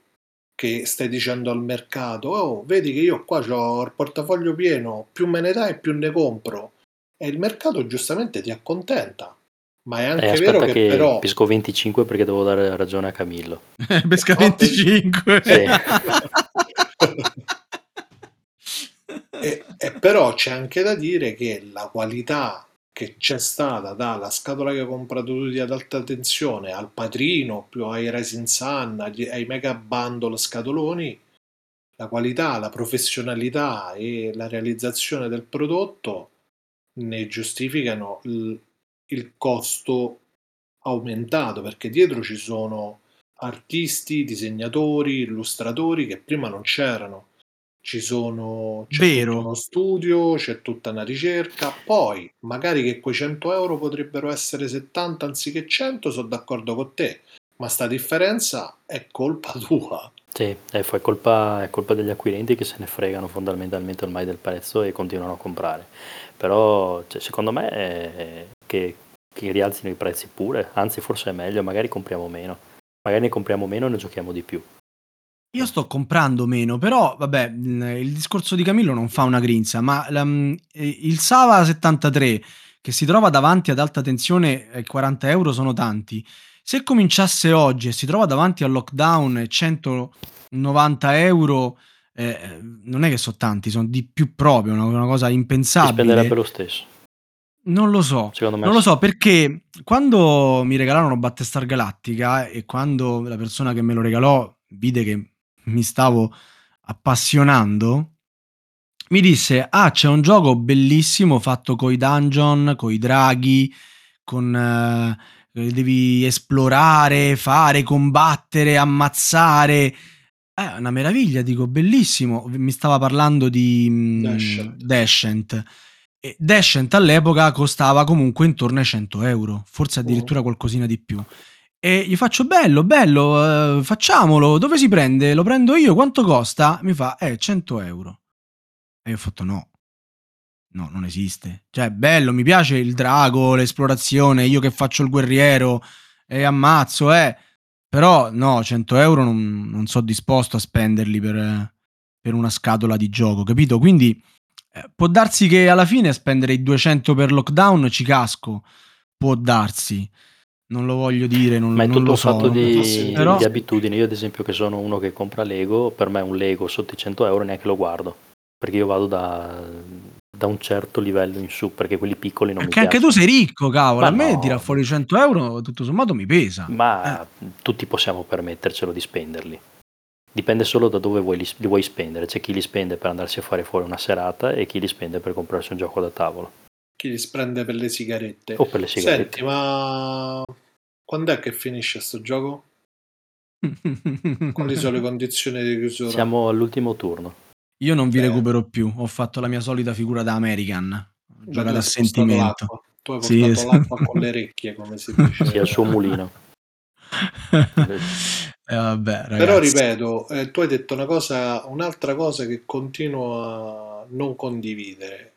che stai dicendo al mercato: Oh, vedi che io qua ho il portafoglio pieno, più me ne dai, più ne compro. E il mercato giustamente ti accontenta. Ma è anche Eh, vero che, che però. pesco 25 perché devo dare ragione a Camillo. Pesca No, 25. Sì. E, e però c'è anche da dire che la qualità che c'è stata dalla scatola che hai comprato tu di ad alta tensione al Patrino più ai Rising Sun agli- ai Mega Bundle scatoloni la qualità, la professionalità e la realizzazione del prodotto ne giustificano il, il costo aumentato, perché dietro ci sono artisti, disegnatori, illustratori che prima non c'erano. Ci sono c'è tutto Vero. uno studio, c'è tutta una ricerca, poi magari che quei 100 euro potrebbero essere 70 anziché 100, sono d'accordo con te, ma sta differenza è colpa tua. Sì, è, è, colpa, è colpa degli acquirenti che se ne fregano fondamentalmente ormai del prezzo e continuano a comprare. Però cioè, secondo me è che, che rialzino i prezzi pure, anzi forse è meglio, magari compriamo meno. Magari ne compriamo meno e ne giochiamo di più. Io sto comprando meno, però vabbè, il discorso di Camillo non fa una grinza, ma um, il Sava 73 che si trova davanti ad alta tensione ai 40 euro sono tanti. Se cominciasse oggi e si trova davanti al lockdown e 190 euro, eh, non è che sono tanti, sono di più proprio, una, una cosa impensabile. Spenderebbe lo stesso. Non lo so, Secondo me non lo so perché quando mi regalarono Battestar Galactica e quando la persona che me lo regalò vide che mi stavo appassionando, mi disse: Ah, c'è un gioco bellissimo fatto coi dungeon, coi draghi, con. eh, devi esplorare, fare, combattere, ammazzare. È una meraviglia, dico, bellissimo. Mi stava parlando di mm, Descent. Descent. E Descent all'epoca costava comunque intorno ai 100 euro, forse addirittura qualcosina di più. E gli faccio bello, bello, eh, facciamolo, dove si prende? Lo prendo io, quanto costa? Mi fa, eh, 100 euro. E io ho fatto no, no, non esiste. Cioè, bello, mi piace il drago, l'esplorazione, io che faccio il guerriero e ammazzo, eh. Però no, 100 euro non, non sono disposto a spenderli per, per una scatola di gioco, capito? Quindi eh, può darsi che alla fine spendere i 200 per lockdown ci casco, può darsi. Non lo voglio dire, non, Ma è non tutto lo un so. fatto di, Però- di abitudini. Io, ad esempio, che sono uno che compra Lego, per me un Lego sotto i 100 euro neanche lo guardo. Perché io vado da, da un certo livello in su, perché quelli piccoli non Perché mi anche piacciono. tu sei ricco, cavolo. Ma a me no. tira fuori 100 euro, tutto sommato mi pesa. Ma Eh. tutti possiamo permettercelo di spenderli. Dipende solo da dove vuoi li, vuoi spendere. C'è chi li spende per andarsi a fare fuori una serata e chi li spende per comprarsi un gioco da tavolo Chi li sprende per le sigarette. o per le sigarette. Senti, ma quando è che finisce sto gioco? Quali sono le condizioni di chiusura? Siamo all'ultimo turno. Io non vi Eh. recupero più. Ho fatto la mia solita figura da American. Ho Beh, tu giocato hai a spostato sentimento. l'acqua. Tu hai Sì, portato esatto. l'acqua con le orecchie, come si dice. Sì, al suo mulino. Eh, vabbè, ragazzi. Però ripeto, eh, tu hai detto una cosa, un'altra cosa che continuo a non condividere.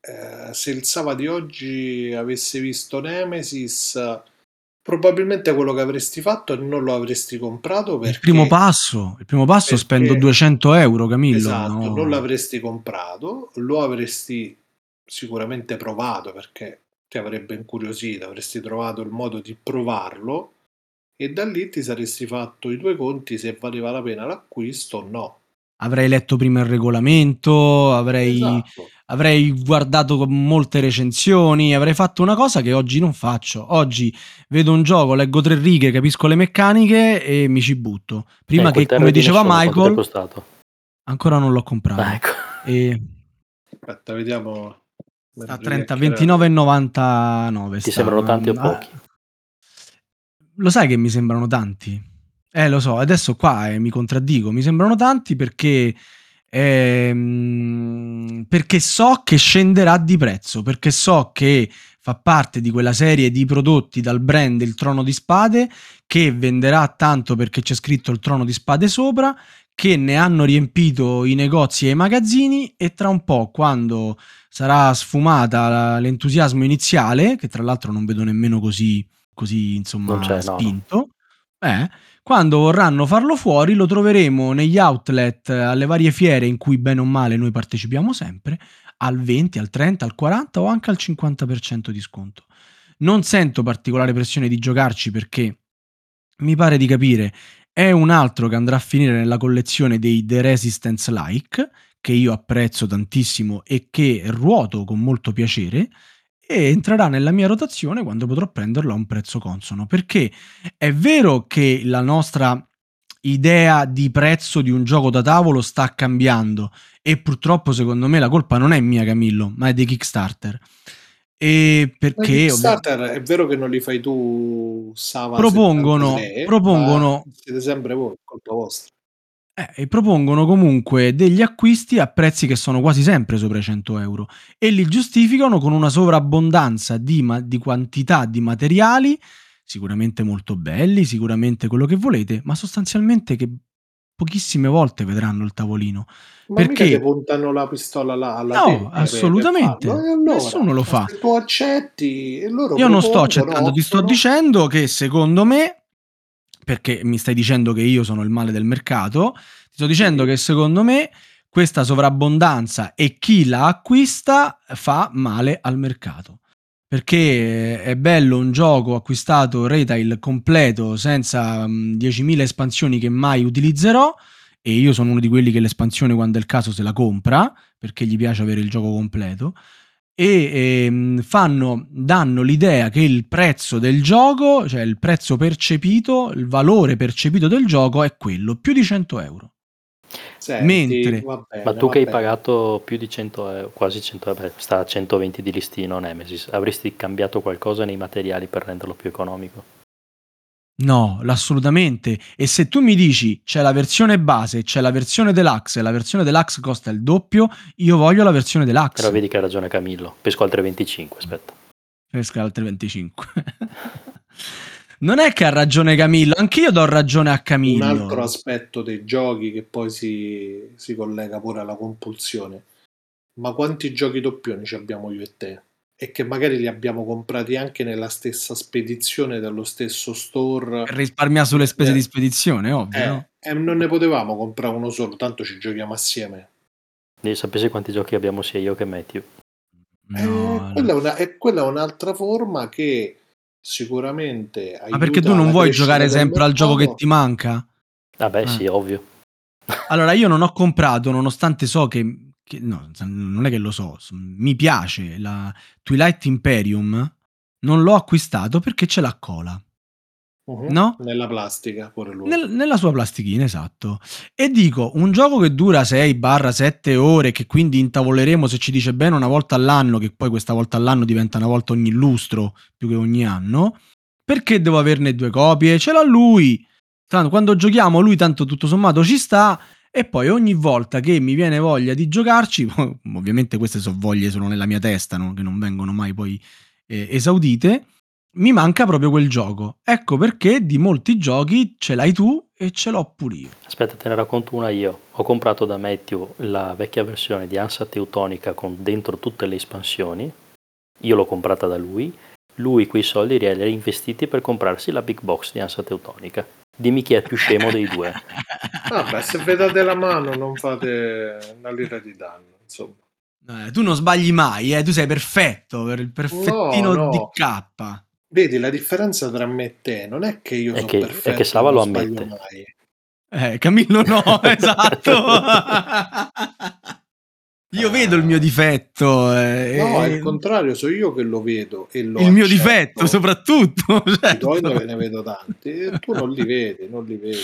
Eh, se il Sava di oggi avesse visto Nemesis, probabilmente quello che avresti fatto non lo avresti comprato perché Il primo passo, il primo passo perché- spendo 200 euro, Camillo. Esatto, no. non l'avresti comprato, lo avresti sicuramente provato perché ti avrebbe incuriosito, avresti trovato il modo di provarlo e da lì ti saresti fatto i due conti se valeva la pena l'acquisto o no. Avrei letto prima il regolamento, avrei, Esatto. avrei guardato con molte recensioni, avrei fatto una cosa che oggi non faccio. Oggi vedo un gioco, leggo tre righe, capisco le meccaniche e mi ci butto. Prima Eh, che, come di diceva Michael, ancora non l'ho comprato. Ah, ecco. E Aspetta, vediamo. a mentre 30, chiacchierate. 29,99 Ti sta. sembrano tanti o Ah, pochi? Lo sai che mi sembrano tanti? Eh, lo so, adesso qua eh, mi contraddico, mi sembrano tanti perché, ehm, perché so che scenderà di prezzo, perché so che fa parte di quella serie di prodotti dal brand Il Trono di Spade che venderà tanto perché c'è scritto il Trono di Spade sopra, che ne hanno riempito i negozi e i magazzini e tra un po' quando sarà sfumata l'entusiasmo iniziale, che tra l'altro non vedo nemmeno così, così insomma Non c'è, no, no. spinto, eh, quando vorranno farlo fuori lo troveremo negli outlet, eh, alle varie fiere in cui bene o male noi partecipiamo sempre, al 20, al 30, al 40 o anche al 50% di sconto. Non sento particolare pressione di giocarci perché mi pare di capire è un altro che andrà a finire nella collezione dei The Resistance Like, che io apprezzo tantissimo e che ruoto con molto piacere, e entrerà nella mia rotazione quando potrò prenderlo a un prezzo consono. Perché è vero che la nostra idea di prezzo di un gioco da tavolo sta cambiando e purtroppo secondo me la colpa non è mia Camillo, ma è dei Kickstarter. E perché Kickstarter è vero che non li fai tu Sava propongono, 73, propongono siete sempre voi, colpa vostra. Eh, e propongono comunque degli acquisti a prezzi che sono quasi sempre sopra i 100 euro e li giustificano con una sovrabbondanza di, ma- di quantità di materiali, sicuramente molto belli, sicuramente quello che volete, ma sostanzialmente che pochissime volte vedranno il tavolino. Ma Perché- puntano la pistola là alla No, assolutamente. allora, Nessuno lo fa. Se tu accetti e loro Io non sto accettando, ti sto dicendo che secondo me, perché mi stai dicendo che io sono il male del mercato, ti sto dicendo che secondo me questa sovrabbondanza e chi la acquista fa male al mercato. Perché è bello un gioco acquistato retail completo senza mm, 10.000 espansioni che mai utilizzerò e io sono uno di quelli che l'espansione quando è il caso se la compra perché gli piace avere il gioco completo e ehm, fanno, danno l'idea che il prezzo del gioco, cioè il prezzo percepito, il valore percepito del gioco è quello, più di 100 euro. Senti, Mentre- bene, Ma tu che hai pagato più di 100 euro, quasi 100 euro, beh, sta a 120 di listino Nemesis, avresti cambiato qualcosa nei materiali per renderlo più economico? No, assolutamente. E se tu mi dici c'è la versione base, c'è la versione deluxe e la versione deluxe costa il doppio, io voglio la versione deluxe. Però vedi che ha ragione Camillo, pesco altre 25, aspetta. Pesca altre 25. non è che ha ragione Camillo, anch'io do ragione a Un Camillo. altro aspetto dei giochi che poi si, si collega pure alla compulsione. Ma quanti giochi doppioni ci abbiamo io e te? E che magari li abbiamo comprati anche nella stessa spedizione, dallo stesso store. Per risparmiare sulle spese Eh. di spedizione, ovvio. Eh, no? e non ne potevamo comprare uno solo, tanto ci giochiamo assieme. Devi sapere quanti giochi abbiamo sia io che Matthew. Eh, No, quella, è una- è quella è un'altra forma che sicuramente Ma perché tu non vuoi giocare sempre al gioco che ti manca? Vabbè Ah. sì, ovvio. Allora, io non ho comprato, nonostante so che, che- no, non è che lo so, mi piace la Twilight Imperium, non l'ho acquistato perché ce l'ha cola. No? Mhm. Nella plastica, pure lui. Nel- nella sua plastichina, esatto. E dico, un gioco che dura 6-7 ore, che quindi intavoleremo se ci dice bene una volta all'anno, che poi questa volta all'anno diventa una volta ogni lustro, più che ogni anno, perché devo averne due copie? Ce l'ha lui. Tanto quando giochiamo lui tanto tutto sommato ci sta e poi ogni volta che mi viene voglia di giocarci, ovviamente queste sono voglie solo nella mia testa, no? che non vengono mai poi eh, esaudite, mi manca proprio quel gioco. Ecco perché di molti giochi ce l'hai tu e ce l'ho pure io. Aspetta, te ne racconto una io. Ho comprato da Matthew la vecchia versione di Ansa Teutonica con dentro tutte le espansioni. Io l'ho comprata da lui. Lui quei soldi li ha reinvestiti per comprarsi la big box di Ansa Teutonica. Dimmi chi è più scemo dei due. Vabbè, se vedete la mano non fate una lira di danno, insomma. Eh, tu non sbagli mai, eh, tu sei perfetto, per il perfettino No, no. di K. Vedi, la differenza tra me e te non è che io È sono che- è perfetto che Sava e non lo sbaglio ammette. mai. Eh, Camillo no, esatto. Io vedo il mio difetto. eh, No, e- al contrario, so io che lo vedo e lo il mio accetto. difetto soprattutto. I certo. tuoi ne ne vedo tanti e tu non li vedi, non li vedi.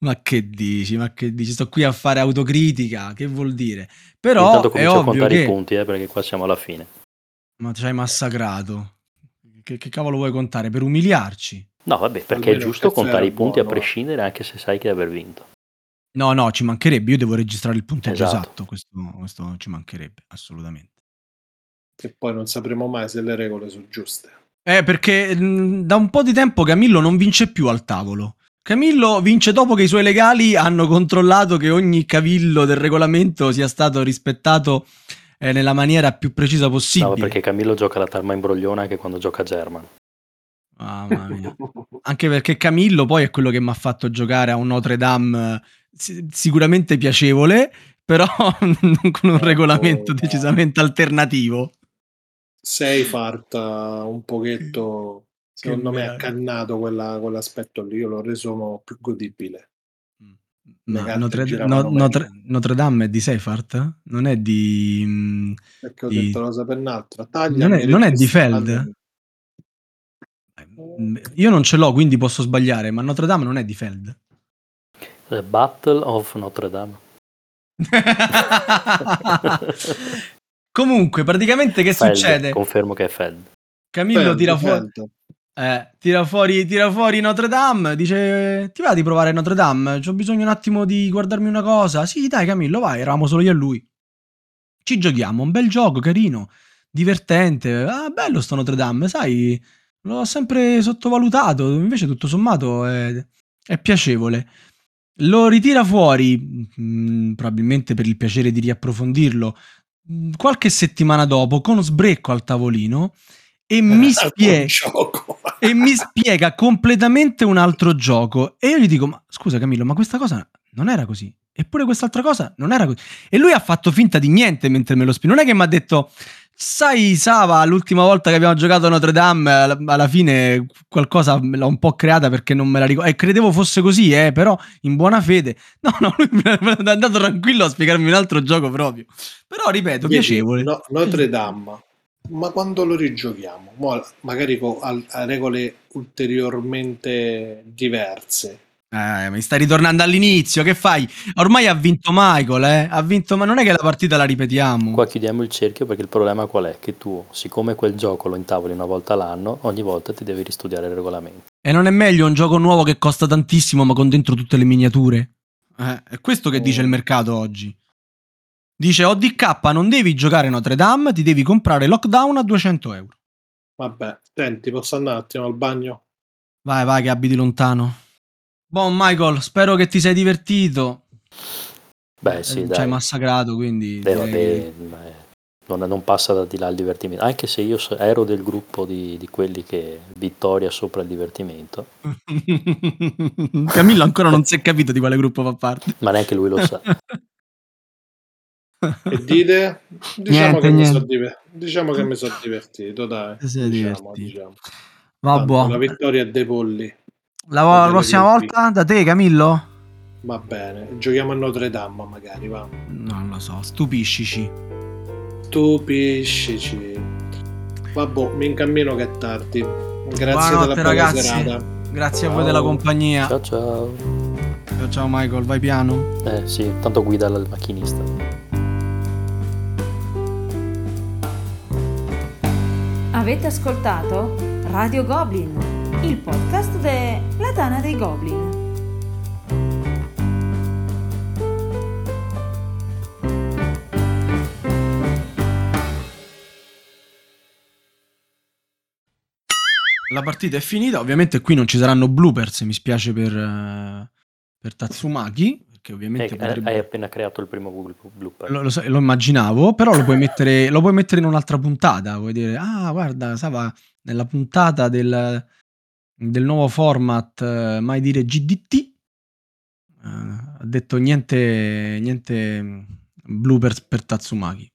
Ma che dici? Ma che dici? Sto qui a fare autocritica, che vuol dire? Però Intanto è comincio a ovvio contare che... i punti, eh, perché qua siamo alla fine. Ma ci hai massacrato. Che, che cavolo vuoi contare? Per umiliarci? No, vabbè, perché Almeno è giusto il contare i punti a buono. prescindere anche se sai che aver vinto. No, no, ci mancherebbe. Io devo registrare il punteggio Esatto. esatto. Questo, questo ci mancherebbe, assolutamente. E poi non sapremo mai se le regole sono giuste. Eh, perché mh, da un po' di tempo Camillo non vince più al tavolo. Camillo vince dopo che i suoi legali hanno controllato che ogni cavillo del regolamento sia stato rispettato eh, nella maniera più precisa possibile. No, perché Camillo gioca la tarma imbrogliona anche quando gioca German. Mamma mia. Anche perché Camillo poi è quello che mi ha fatto giocare a un Notre Dame sicuramente piacevole, però con un Oh, regolamento no. decisamente alternativo. Sei farta un pochetto, secondo me, accannato quella- quell'aspetto lì. Io l'ho reso più godibile. Le Ma Notre, no-. Notre- Notre Dame è di Seifert? Non è di... mm, Perché ho Di- detto la sape un'altra. Taglia Non è- non è di Feld? mm, Io non ce l'ho, quindi posso sbagliare, ma Notre Dame non è di Feld. The Battle of Notre Dame. Comunque, praticamente che Fed, succede? Confermo che è Fed. Camillo Fed, tira fuori, eh, tira, fuori, tira fuori Notre Dame, dice ti va di provare Notre Dame? Ho bisogno un attimo di guardarmi una cosa. Sì, dai Camillo, vai, eravamo solo io e lui. Ci giochiamo, un bel gioco, carino, divertente. Ah, bello sto Notre Dame, sai, l'ho sempre sottovalutato, invece tutto sommato è, è piacevole. Lo ritira fuori, mh, probabilmente per il piacere di riapprofondirlo, mh, qualche settimana dopo, con sbrecco al tavolino, e mi, Un spie- gioco. e mi spiega completamente un altro gioco. E io gli dico: Ma scusa, Camillo, ma questa cosa non era così. Eppure quest'altra cosa non era così. E lui ha fatto finta di niente mentre me lo spiega. Non è che mi ha detto. Sai, Sava, l'ultima volta che abbiamo giocato a Notre Dame, alla, fine qualcosa me l'ha un po' creata perché non me la ricordo. E credevo fosse così, eh, però in buona fede. No, no, lui mi è andato tranquillo a spiegarmi un altro gioco proprio. Però, ripeto, Vedi, piacevole. no- Notre Dame. Ma quando lo rigiochiamo? Mo- magari con a, a regole ulteriormente diverse. Eh, mi stai ritornando all'inizio, che fai? Ormai ha vinto Michael, eh? Ha vinto, ma non è che la partita la ripetiamo. Qua chiudiamo il cerchio perché il problema qual è? Che tu, siccome quel gioco lo intavoli una volta all'anno, ogni volta ti devi ristudiare il regolamento. E non è meglio un gioco nuovo che costa tantissimo ma con dentro tutte le miniature? Eh, è questo che dice il mercato oggi. Dice ODK non devi giocare Notre Dame, ti devi comprare Lockdown a 200 euro. Vabbè, senti, posso andare un attimo al bagno? Vai, vai che abiti lontano. Buon Michael, spero che ti sei divertito. Beh sì, Eh, Ci hai massacrato, quindi... Beh, vabbè, non, non passa da di là il divertimento. Anche se io ero del gruppo di, di quelli che vittoria sopra il divertimento, Camillo ancora non si è capito di quale gruppo fa parte. ma neanche lui lo sa. E dite? Diciamo, Niente, che, mi so diver- diciamo che mi sono divertito, dai. Sei Diciamo, divertito. diciamo. Tanto, La vittoria è dei polli. La, la prossima volta da te, Camillo? Va bene, giochiamo a Notre Dame magari, va. Non lo so, stupiscici. Stupiscici. Vabbè, mi incammino che è tardi. Grazie Buonanotte, della ragazzi. serata. Grazie a voi Ciao. della compagnia. Ciao ciao. Ciao, ciao Michael, vai piano. Eh sì, tanto guida il macchinista. Avete ascoltato Radio Goblin, il podcast della Tana dei Goblin. La partita è finita, ovviamente qui non ci saranno bloopers, mi spiace per, eh, per Tatsumaki, perché ovviamente Eh, potrebbe- hai appena creato il primo blooper. Lo, lo so- lo immaginavo, però lo puoi, mettere, lo puoi mettere in un'altra puntata. Vuoi dire, ah, guarda, Sava, nella puntata del, del nuovo format eh, Mai dire GDT, eh, ha detto niente, niente mm, bloopers per Tatsumaki.